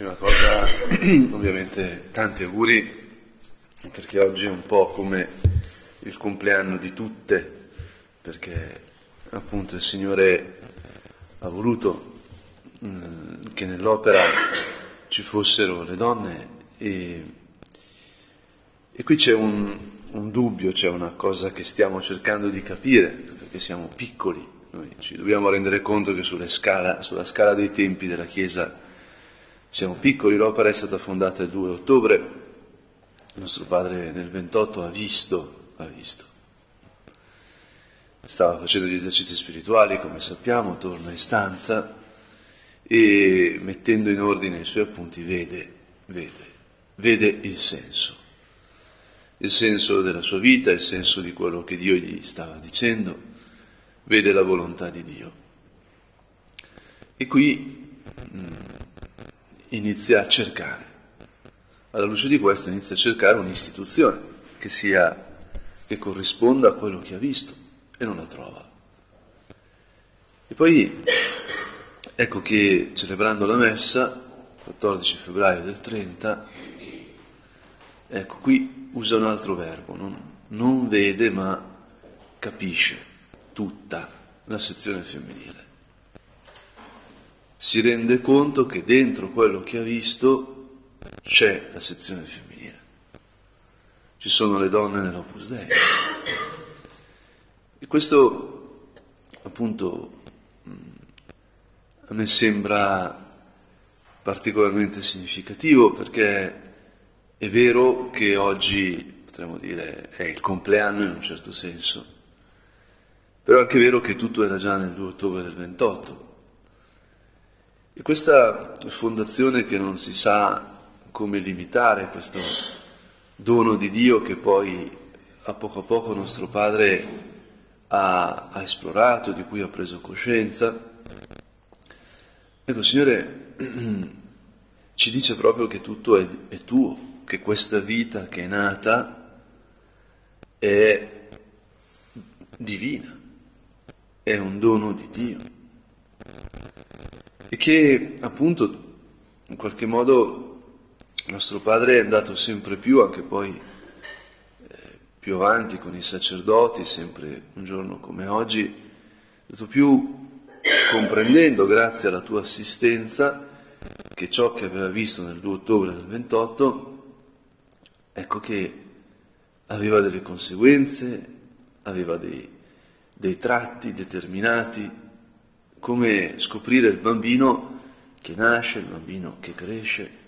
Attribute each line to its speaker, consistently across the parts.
Speaker 1: Prima cosa, ovviamente, tanti auguri, perché oggi è un po' come il compleanno di tutte, perché appunto il Signore ha voluto mm, che nell'opera ci fossero le donne e, e qui c'è un, un dubbio, c'è una cosa che stiamo cercando di capire, perché siamo piccoli, noi ci dobbiamo rendere conto che scala, sulla scala dei tempi della Chiesa siamo piccoli, l'opera è stata fondata il 2 ottobre, il nostro padre nel 28 ha visto, ha visto. Stava facendo gli esercizi spirituali, come sappiamo, torna in stanza e mettendo in ordine i suoi appunti vede, vede, vede il senso. Il senso della sua vita, il senso di quello che Dio gli stava dicendo, vede la volontà di Dio. E qui mm, inizia a cercare. Alla luce di questo inizia a cercare un'istituzione che sia, che corrisponda a quello che ha visto e non la trova. E poi ecco che celebrando la messa, 14 febbraio del 30, ecco qui usa un altro verbo, non, non vede ma capisce tutta la sezione femminile si rende conto che dentro quello che ha visto c'è la sezione femminile. Ci sono le donne nell'Opus Dei. E questo appunto mm, a me sembra particolarmente significativo perché è vero che oggi, potremmo dire, è il compleanno in un certo senso, però è anche vero che tutto era già nel 2 ottobre del 28 e questa fondazione che non si sa come limitare, questo dono di Dio che poi a poco a poco nostro Padre ha, ha esplorato, di cui ha preso coscienza, ecco Signore ci dice proprio che tutto è, è tuo, che questa vita che è nata è divina, è un dono di Dio e che appunto in qualche modo nostro padre è andato sempre più, anche poi eh, più avanti con i sacerdoti, sempre un giorno come oggi, è andato più comprendendo, grazie alla tua assistenza, che ciò che aveva visto nel 2 ottobre del 28, ecco che aveva delle conseguenze, aveva dei, dei tratti determinati come scoprire il bambino che nasce, il bambino che cresce.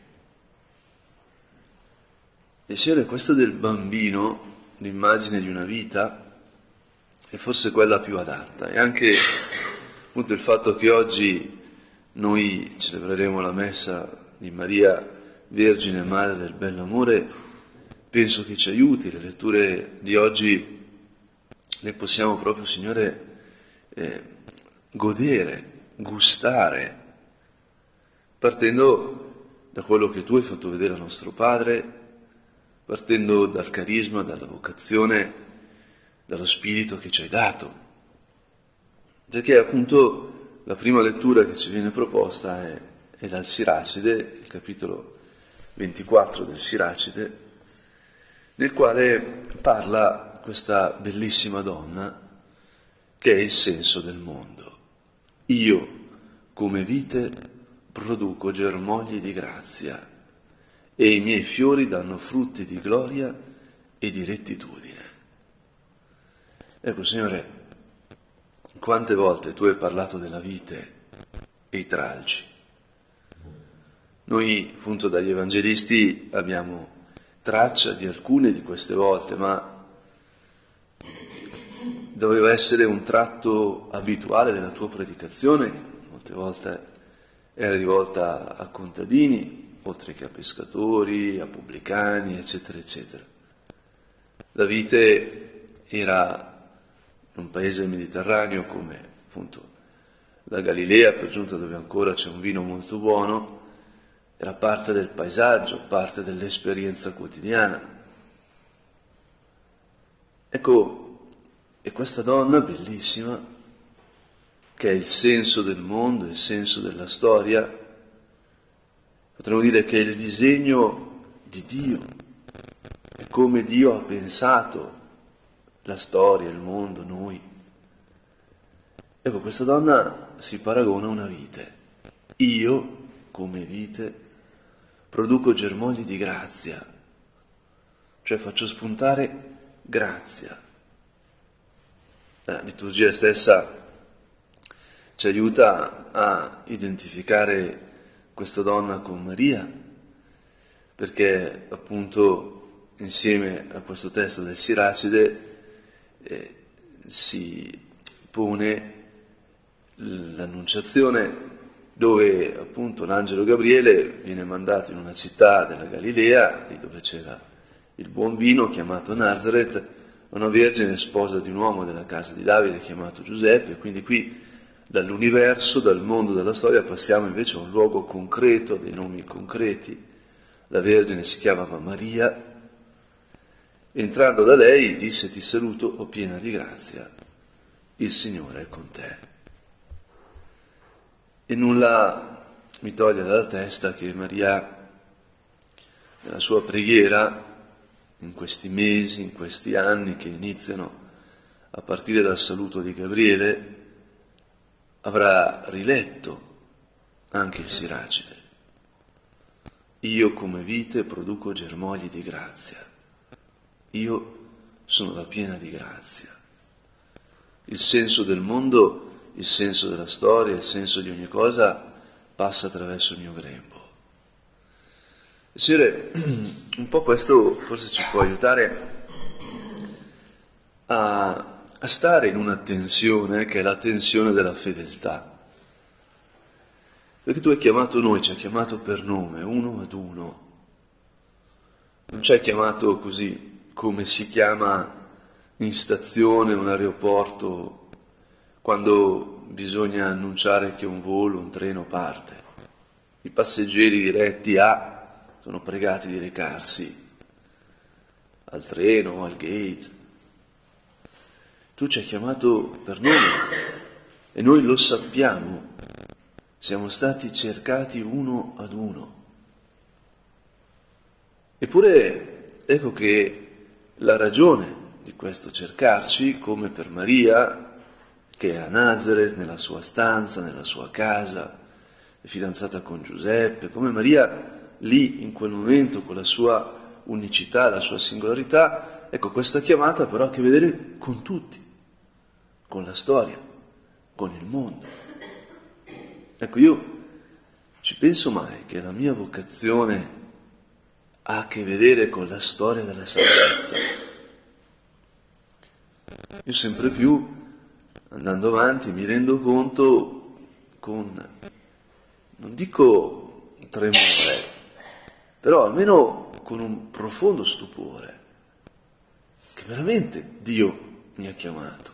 Speaker 1: E Signore, questa del bambino, l'immagine di una vita, è forse quella più adatta. E anche appunto il fatto che oggi noi celebreremo la messa di Maria Vergine Madre del Bell'Amore, penso che ci aiuti. Le letture di oggi le possiamo proprio, Signore, eh, godere, gustare, partendo da quello che tu hai fatto vedere al nostro Padre, partendo dal carisma, dalla vocazione, dallo spirito che ci hai dato. Perché appunto la prima lettura che ci viene proposta è, è dal Siracide, il capitolo 24 del Siracide, nel quale parla questa bellissima donna che è il senso del mondo. Io, come vite, produco germogli di grazia e i miei fiori danno frutti di gloria e di rettitudine. Ecco, Signore, quante volte tu hai parlato della vite e i tralci. Noi, appunto, dagli evangelisti abbiamo traccia di alcune di queste volte, ma doveva essere un tratto abituale della tua predicazione, molte volte era rivolta a contadini, oltre che a pescatori, a pubblicani, eccetera, eccetera. La vite era in un paese mediterraneo come appunto la Galilea, per giunta dove ancora c'è un vino molto buono, era parte del paesaggio, parte dell'esperienza quotidiana. Ecco, e questa donna bellissima, che è il senso del mondo, il senso della storia, Potremmo dire che è il disegno di Dio, è come Dio ha pensato la storia, il mondo, noi. Ecco, questa donna si paragona a una vite. Io, come vite, produco germogli di grazia, cioè faccio spuntare grazia. La liturgia stessa ci aiuta a identificare questa donna con Maria, perché appunto insieme a questo testo del Siracide eh, si pone l'annunciazione dove appunto l'angelo Gabriele viene mandato in una città della Galilea, lì dove c'era il buon vino chiamato Nazareth, una vergine sposa di un uomo della casa di Davide chiamato Giuseppe, quindi qui dall'universo, dal mondo della storia passiamo invece a un luogo concreto, dei nomi concreti. La Vergine si chiamava Maria, entrando da lei disse ti saluto, o piena di grazia, il Signore è con te. E nulla mi toglie dalla testa che Maria, nella sua preghiera, in questi mesi, in questi anni che iniziano a partire dal saluto di Gabriele, avrà riletto anche il Siracide. Io come vite produco germogli di grazia. Io sono la piena di grazia. Il senso del mondo il senso della storia, il senso di ogni cosa passa attraverso il mio grembo. Signore, un po' questo forse ci può aiutare a, a stare in una tensione che è la tensione della fedeltà. Perché tu hai chiamato noi, ci hai chiamato per nome, uno ad uno. Non ci hai chiamato così come si chiama in stazione, un aeroporto, quando bisogna annunciare che un volo, un treno parte. I passeggeri diretti A sono pregati di recarsi al treno al gate. Tu ci hai chiamato per nome e noi lo sappiamo, siamo stati cercati uno ad uno. Eppure ecco che la ragione di questo cercarci, come per Maria, che è a Nazareth, nella sua stanza, nella sua casa, è fidanzata con Giuseppe, come Maria lì in quel momento con la sua unicità, la sua singolarità, ecco questa chiamata però ha a che vedere con tutti, con la storia, con il mondo. Ecco io ci penso mai che la mia vocazione ha a che vedere con la storia della salvezza. Io sempre più andando avanti mi rendo conto con, non dico tremore, però almeno con un profondo stupore, che veramente Dio mi ha chiamato,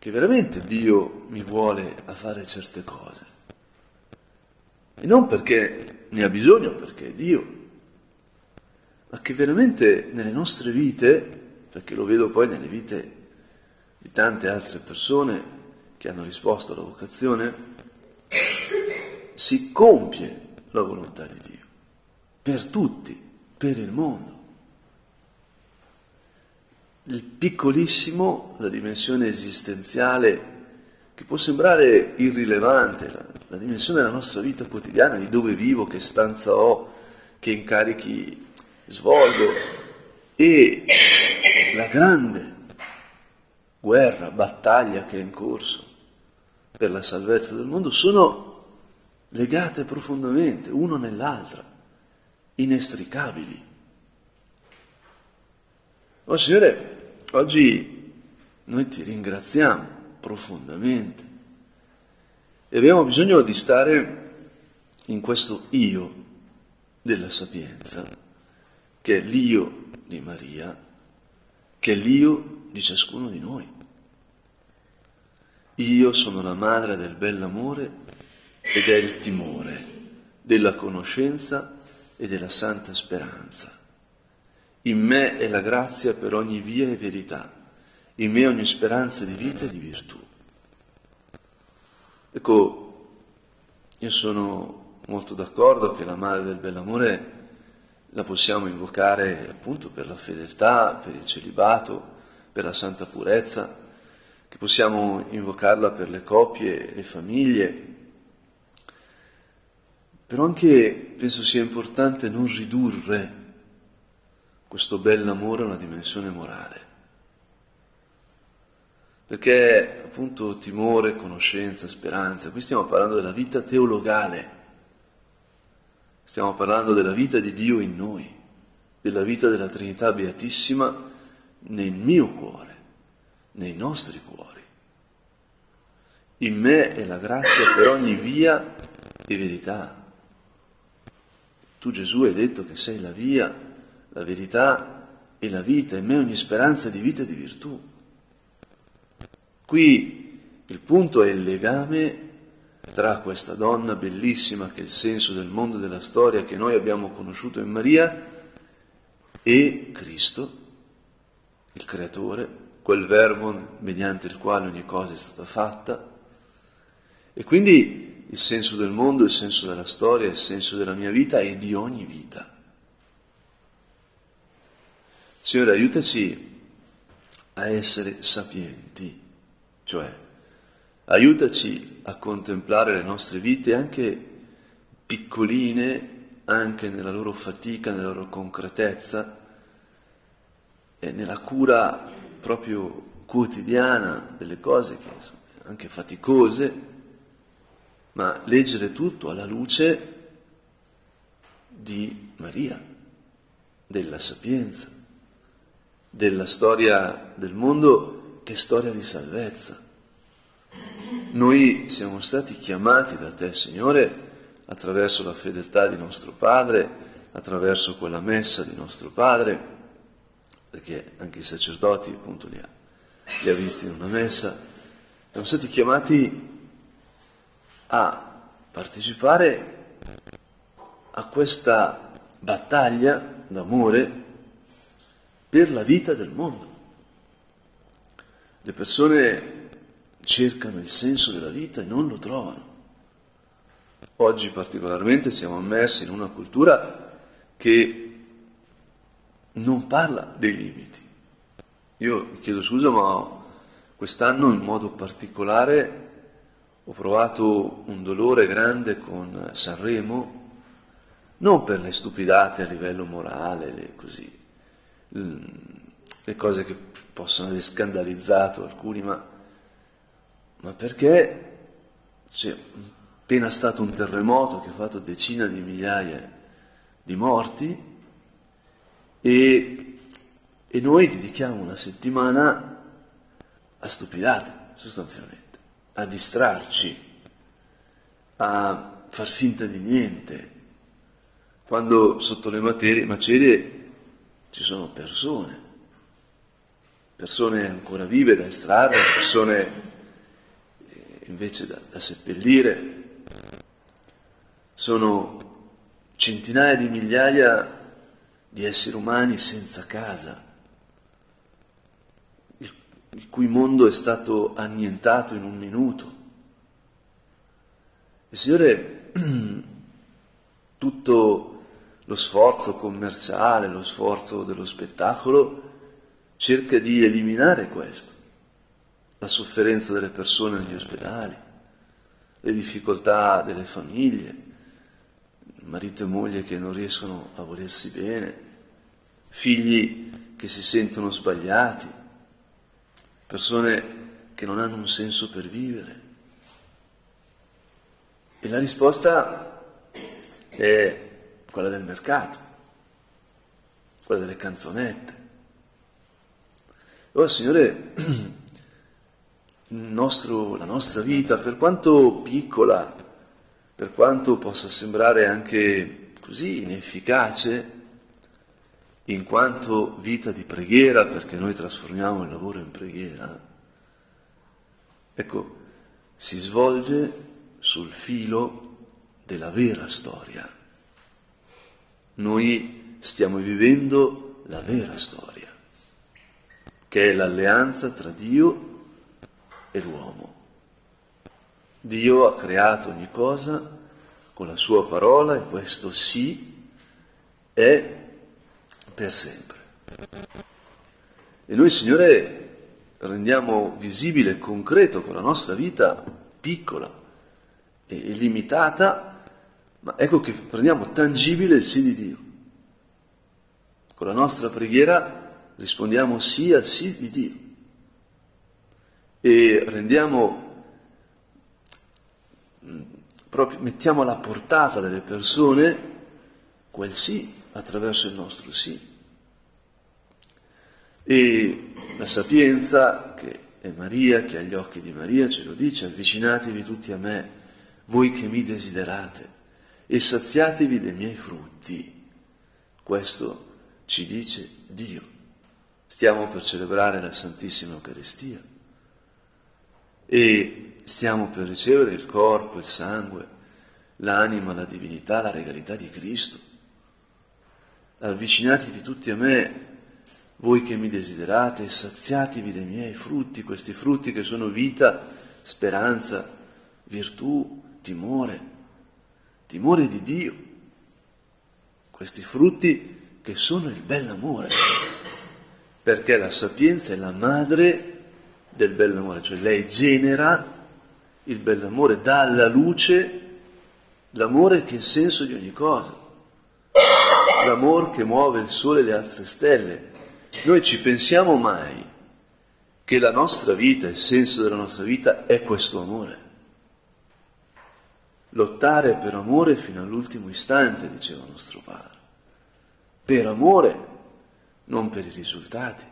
Speaker 1: che veramente Dio mi vuole a fare certe cose. E non perché ne ha bisogno, perché è Dio, ma che veramente nelle nostre vite, perché lo vedo poi nelle vite di tante altre persone che hanno risposto alla vocazione, si compie la volontà di Dio, per tutti, per il mondo. Il piccolissimo, la dimensione esistenziale, che può sembrare irrilevante, la, la dimensione della nostra vita quotidiana, di dove vivo, che stanza ho, che incarichi svolgo, e la grande guerra, battaglia che è in corso per la salvezza del mondo sono legate profondamente, uno nell'altra, inestricabili. Oh Signore, oggi noi ti ringraziamo profondamente e abbiamo bisogno di stare in questo io della sapienza, che è l'io di Maria, che è l'io di ciascuno di noi. Io sono la madre del bell'amore ed è il timore, della conoscenza e della santa speranza. In me è la grazia per ogni via e verità, in me ogni speranza di vita e di virtù. Ecco, io sono molto d'accordo che la madre del bell'amore la possiamo invocare appunto per la fedeltà, per il celibato, per la santa purezza, che possiamo invocarla per le coppie, le famiglie, però anche penso sia importante non ridurre questo bell'amore a una dimensione morale. Perché appunto timore, conoscenza, speranza, qui stiamo parlando della vita teologale, stiamo parlando della vita di Dio in noi, della vita della Trinità Beatissima nel mio cuore, nei nostri cuori. In me è la grazia per ogni via e verità. Tu Gesù hai detto che sei la via, la verità e la vita, in me ogni speranza di vita e di virtù. Qui il punto è il legame tra questa donna bellissima che è il senso del mondo e della storia che noi abbiamo conosciuto in Maria e Cristo, il creatore, quel verbo mediante il quale ogni cosa è stata fatta. E quindi il senso del mondo, il senso della storia, il senso della mia vita e di ogni vita. Signore, aiutaci a essere sapienti, cioè aiutaci a contemplare le nostre vite anche piccoline, anche nella loro fatica, nella loro concretezza e nella cura proprio quotidiana delle cose che sono anche faticose, ma leggere tutto alla luce di Maria, della sapienza, della storia del mondo che è storia di salvezza. Noi siamo stati chiamati da te, Signore, attraverso la fedeltà di nostro Padre, attraverso quella messa di nostro Padre, perché anche i sacerdoti appunto li ha, li ha visti in una messa, siamo stati chiamati a partecipare a questa battaglia d'amore per la vita del mondo. Le persone cercano il senso della vita e non lo trovano. Oggi particolarmente siamo immersi in una cultura che non parla dei limiti. Io chiedo scusa, ma quest'anno in modo particolare ho provato un dolore grande con Sanremo, non per le stupidate a livello morale, le, così, le cose che possono aver scandalizzato alcuni, ma, ma perché c'è appena stato un terremoto che ha fatto decine di migliaia di morti e, e noi dedichiamo una settimana a stupidate, sostanzialmente a distrarci, a far finta di niente, quando sotto le materie, macerie ci sono persone, persone ancora vive da estrarre, persone eh, invece da, da seppellire, sono centinaia di migliaia di esseri umani senza casa, il cui mondo è stato annientato in un minuto. Il Signore, tutto lo sforzo commerciale, lo sforzo dello spettacolo, cerca di eliminare questo, la sofferenza delle persone negli ospedali, le difficoltà delle famiglie, marito e moglie che non riescono a volersi bene, figli che si sentono sbagliati, persone che non hanno un senso per vivere. E la risposta è quella del mercato, quella delle canzonette. Ora, Signore, nostro, la nostra vita, per quanto piccola, per quanto possa sembrare anche così inefficace, in quanto vita di preghiera, perché noi trasformiamo il lavoro in preghiera, ecco, si svolge sul filo della vera storia. Noi stiamo vivendo la vera storia, che è l'alleanza tra Dio e l'uomo. Dio ha creato ogni cosa con la sua parola e questo sì è per sempre. E noi, Signore, rendiamo visibile e concreto con la nostra vita piccola e limitata, ma ecco che rendiamo tangibile il sì di Dio. Con la nostra preghiera rispondiamo sì al sì di Dio e rendiamo, mm, proprio, mettiamo alla portata delle persone quel sì attraverso il nostro sì. E la sapienza, che è Maria, che ha gli occhi di Maria, ce lo dice, avvicinatevi tutti a me, voi che mi desiderate, e saziatevi dei miei frutti. Questo ci dice Dio. Stiamo per celebrare la Santissima Eucaristia e stiamo per ricevere il corpo, il sangue, l'anima, la divinità, la regalità di Cristo. Avvicinatevi tutti a me, voi che mi desiderate, saziatevi dei miei frutti, questi frutti che sono vita, speranza, virtù, timore, timore di Dio, questi frutti che sono il bell'amore, perché la sapienza è la madre del bell'amore, cioè lei genera il bell'amore, dà alla luce l'amore che è il senso di ogni cosa, l'amore che muove il sole e le altre stelle. Noi ci pensiamo mai che la nostra vita, il senso della nostra vita è questo amore. Lottare per amore fino all'ultimo istante, diceva nostro padre. Per amore, non per i risultati.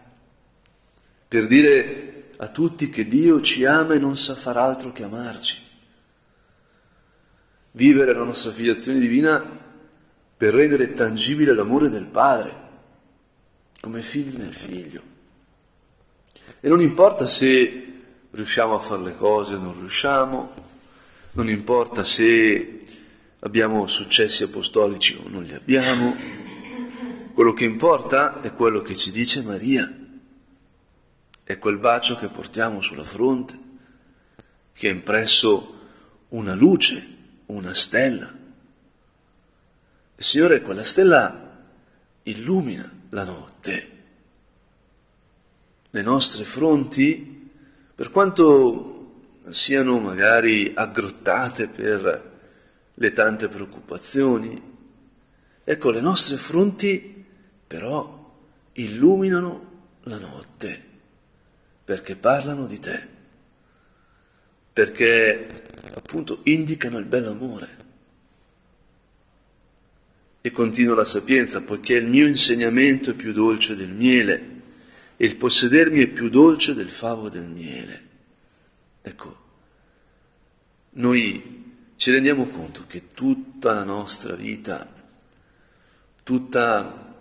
Speaker 1: Per dire a tutti che Dio ci ama e non sa far altro che amarci. Vivere la nostra filiazione divina per rendere tangibile l'amore del Padre, come figli nel figlio. E non importa se riusciamo a fare le cose o non riusciamo, non importa se abbiamo successi apostolici o non li abbiamo, quello che importa è quello che ci dice Maria è quel bacio che portiamo sulla fronte, che ha impresso una luce, una stella. Signore, quella stella illumina la notte. Le nostre fronti, per quanto siano magari aggrottate per le tante preoccupazioni, ecco, le nostre fronti però illuminano la notte perché parlano di te, perché appunto indicano il bell'amore. E continua la sapienza, poiché il mio insegnamento è più dolce del miele e il possedermi è più dolce del favo del miele. Ecco, noi ci rendiamo conto che tutta la nostra vita, tutta,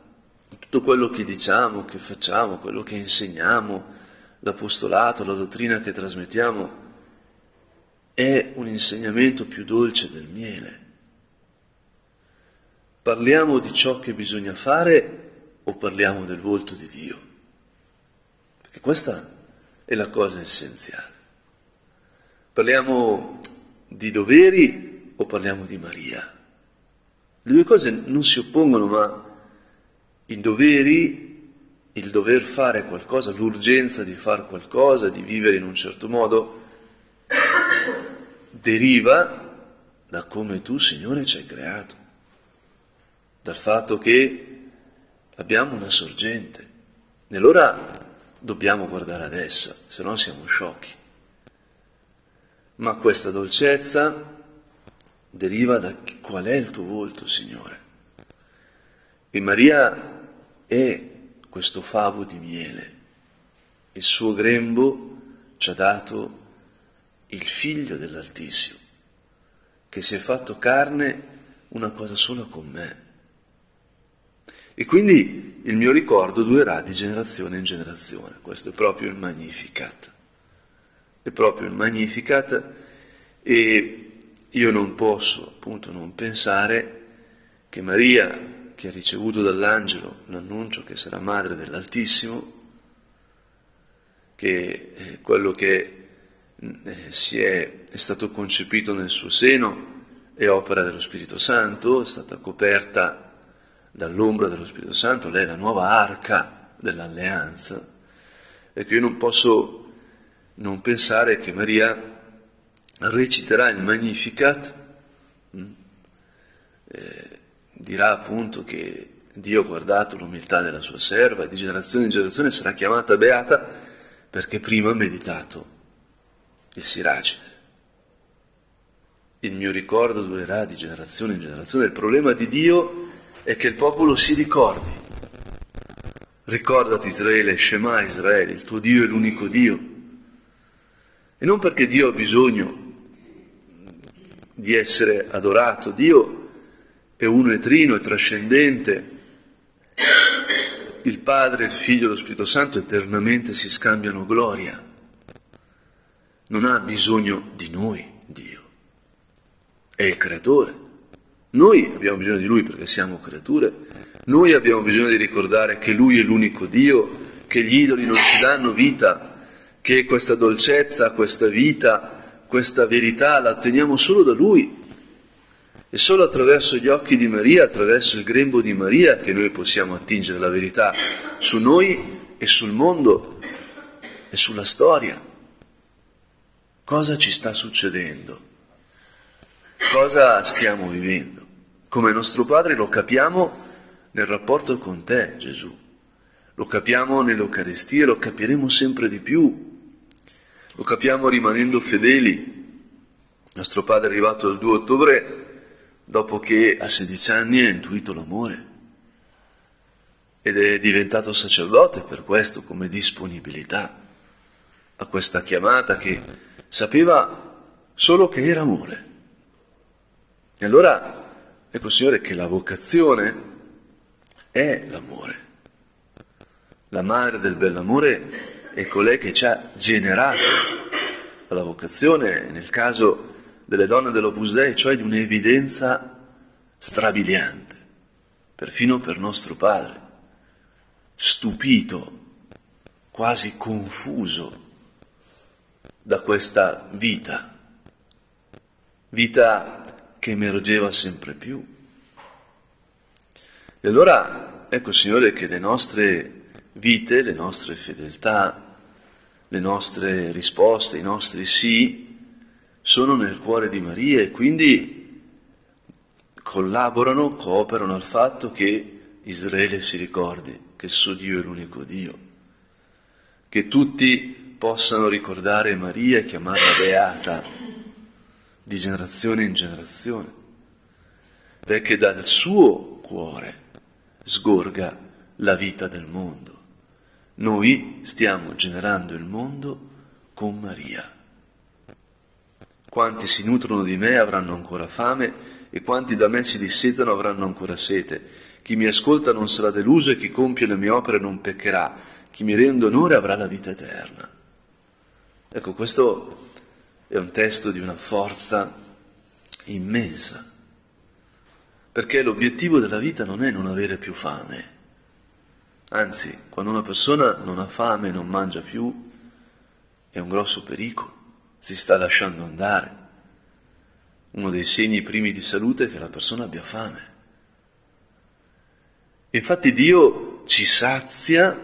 Speaker 1: tutto quello che diciamo, che facciamo, quello che insegniamo, l'apostolato, la dottrina che trasmettiamo è un insegnamento più dolce del miele. Parliamo di ciò che bisogna fare o parliamo del volto di Dio? Perché questa è la cosa essenziale. Parliamo di doveri o parliamo di Maria? Le due cose non si oppongono, ma i doveri il dover fare qualcosa, l'urgenza di fare qualcosa, di vivere in un certo modo, deriva da come tu, Signore, ci hai creato, dal fatto che abbiamo una sorgente. Allora dobbiamo guardare ad essa, se no siamo sciocchi. Ma questa dolcezza deriva da qual è il tuo volto, Signore. E Maria è questo favo di miele. Il suo grembo ci ha dato il figlio dell'Altissimo, che si è fatto carne una cosa sola con me. E quindi il mio ricordo durerà di generazione in generazione. Questo è proprio il Magnificat. È proprio il Magnificat e io non posso appunto non pensare che Maria che ha ricevuto dall'angelo l'annuncio che sarà madre dell'Altissimo, che è quello che eh, è, è stato concepito nel suo seno è opera dello Spirito Santo, è stata coperta dall'ombra dello Spirito Santo, lei è la nuova arca dell'alleanza. Ecco, io non posso non pensare che Maria reciterà il Magnificat, mm, eh, dirà appunto che Dio ha guardato l'umiltà della sua serva e di generazione in generazione sarà chiamata beata perché prima ha meditato il Siracide. Il mio ricordo durerà di generazione in generazione. Il problema di Dio è che il popolo si ricordi. Ricordati Israele, Shema Israele, il tuo Dio è l'unico Dio. E non perché Dio ha bisogno di essere adorato, Dio è uno e trino, è trascendente. Il Padre, il Figlio e lo Spirito Santo eternamente si scambiano gloria. Non ha bisogno di noi, Dio. È il creatore. Noi abbiamo bisogno di Lui perché siamo creature. Noi abbiamo bisogno di ricordare che Lui è l'unico Dio, che gli idoli non ci danno vita, che questa dolcezza, questa vita, questa verità la otteniamo solo da Lui. E solo attraverso gli occhi di Maria, attraverso il grembo di Maria, che noi possiamo attingere la verità su noi e sul mondo e sulla storia. Cosa ci sta succedendo? Cosa stiamo vivendo? Come nostro Padre lo capiamo nel rapporto con te, Gesù. Lo capiamo nell'Eucaristia, lo capiremo sempre di più. Lo capiamo rimanendo fedeli. Nostro Padre è arrivato il 2 ottobre dopo che a 16 anni ha intuito l'amore ed è diventato sacerdote per questo come disponibilità a questa chiamata che sapeva solo che era amore. E allora ecco Signore che la vocazione è l'amore. La madre del bell'amore è colei che ci ha generato la vocazione, nel caso delle donne dell'Opus Dei, cioè di un'evidenza strabiliante, perfino per nostro padre, stupito, quasi confuso da questa vita, vita che emergeva sempre più. E allora ecco Signore che le nostre vite, le nostre fedeltà, le nostre risposte, i nostri sì, sono nel cuore di Maria e quindi collaborano, cooperano al fatto che Israele si ricordi che il suo Dio è l'unico Dio, che tutti possano ricordare Maria e chiamarla beata di generazione in generazione, perché dal suo cuore sgorga la vita del mondo. Noi stiamo generando il mondo con Maria. Quanti si nutrono di me avranno ancora fame e quanti da me si dissetano avranno ancora sete. Chi mi ascolta non sarà deluso e chi compie le mie opere non peccherà. Chi mi rende onore avrà la vita eterna. Ecco, questo è un testo di una forza immensa, perché l'obiettivo della vita non è non avere più fame, anzi, quando una persona non ha fame e non mangia più, è un grosso pericolo, si sta lasciando andare. Uno dei segni primi di salute è che la persona abbia fame. Infatti Dio ci sazia,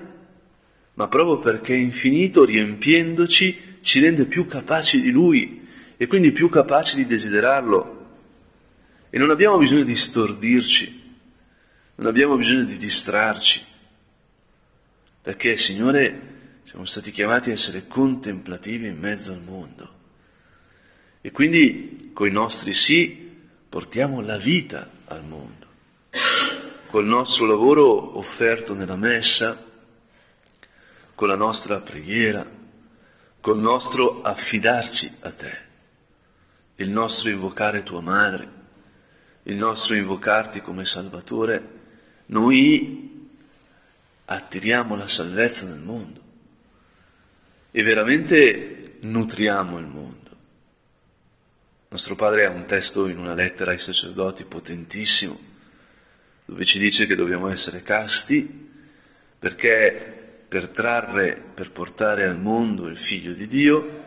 Speaker 1: ma proprio perché è infinito, riempiendoci ci rende più capaci di Lui e quindi più capaci di desiderarlo. E non abbiamo bisogno di stordirci, non abbiamo bisogno di distrarci, perché Signore siamo stati chiamati a essere contemplativi in mezzo al mondo. E quindi con i nostri sì portiamo la vita al mondo. Col nostro lavoro offerto nella messa, con la nostra preghiera, col nostro affidarci a te, il nostro invocare tua madre, il nostro invocarti come Salvatore, noi attiriamo la salvezza nel mondo e veramente nutriamo il mondo. Nostro Padre ha un testo in una lettera ai sacerdoti potentissimo, dove ci dice che dobbiamo essere casti perché per trarre, per portare al mondo il figlio di Dio,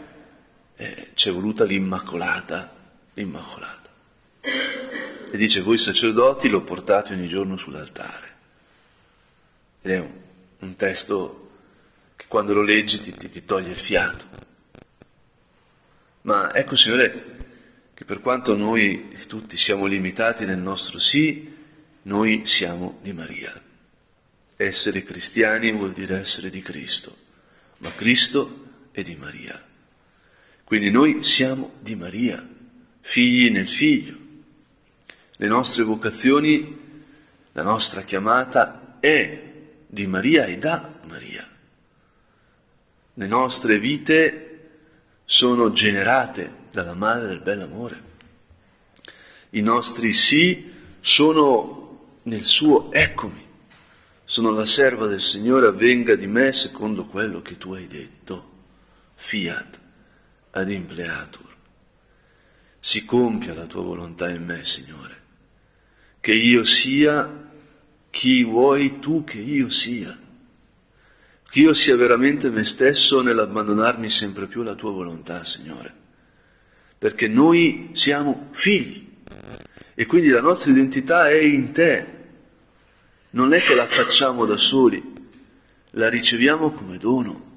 Speaker 1: eh, c'è voluta l'Immacolata, l'Immacolata. E dice, voi sacerdoti lo portate ogni giorno sull'altare. Ed è un, un testo che quando lo leggi ti, ti, ti toglie il fiato. Ma ecco, Signore, che per quanto noi tutti siamo limitati nel nostro sì, noi siamo di Maria. Essere cristiani vuol dire essere di Cristo, ma Cristo è di Maria. Quindi noi siamo di Maria, figli nel figlio. Le nostre vocazioni, la nostra chiamata è di Maria e da Maria. Le nostre vite sono generate dalla madre del bell'amore. I nostri sì sono nel suo eccomi. Sono la serva del Signore, avvenga di me secondo quello che tu hai detto. Fiat ad impleatur. Si compia la tua volontà in me, Signore, che io sia chi vuoi tu che io sia, che io sia veramente me stesso nell'abbandonarmi sempre più alla tua volontà, Signore, perché noi siamo figli e quindi la nostra identità è in te, non è che la facciamo da soli, la riceviamo come dono.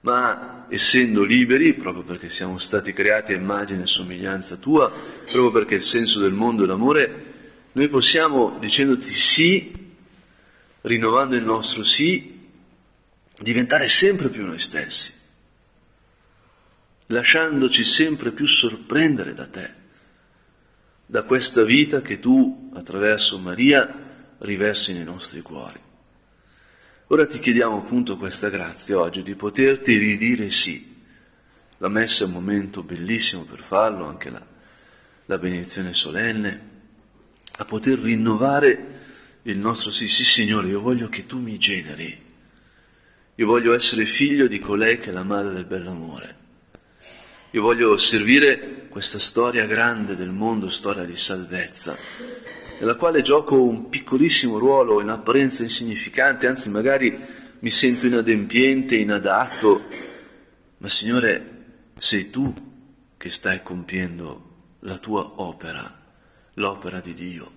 Speaker 1: Ma essendo liberi, proprio perché siamo stati creati a immagine e somiglianza tua, proprio perché il senso del mondo è l'amore, noi possiamo, dicendoti sì, rinnovando il nostro sì, diventare sempre più noi stessi, lasciandoci sempre più sorprendere da te, da questa vita che tu, attraverso Maria, riversi nei nostri cuori. Ora ti chiediamo appunto questa grazia oggi di poterti ridire sì. La messa è un momento bellissimo per farlo, anche la, la benedizione solenne, a poter rinnovare il nostro sì, sì Signore, io voglio che tu mi generi, io voglio essere figlio di colei che è la madre del bell'amore, io voglio servire questa storia grande del mondo, storia di salvezza, nella quale gioco un piccolissimo ruolo in apparenza insignificante, anzi magari mi sento inadempiente, inadatto, ma Signore, sei tu che stai compiendo la tua opera, l'opera di Dio.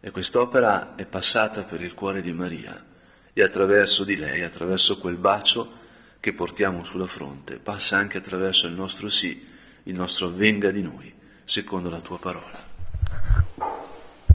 Speaker 1: E quest'opera è passata per il cuore di Maria e attraverso di lei, attraverso quel bacio che portiamo sulla fronte, passa anche attraverso il nostro sì, il nostro venga di noi, secondo la tua parola.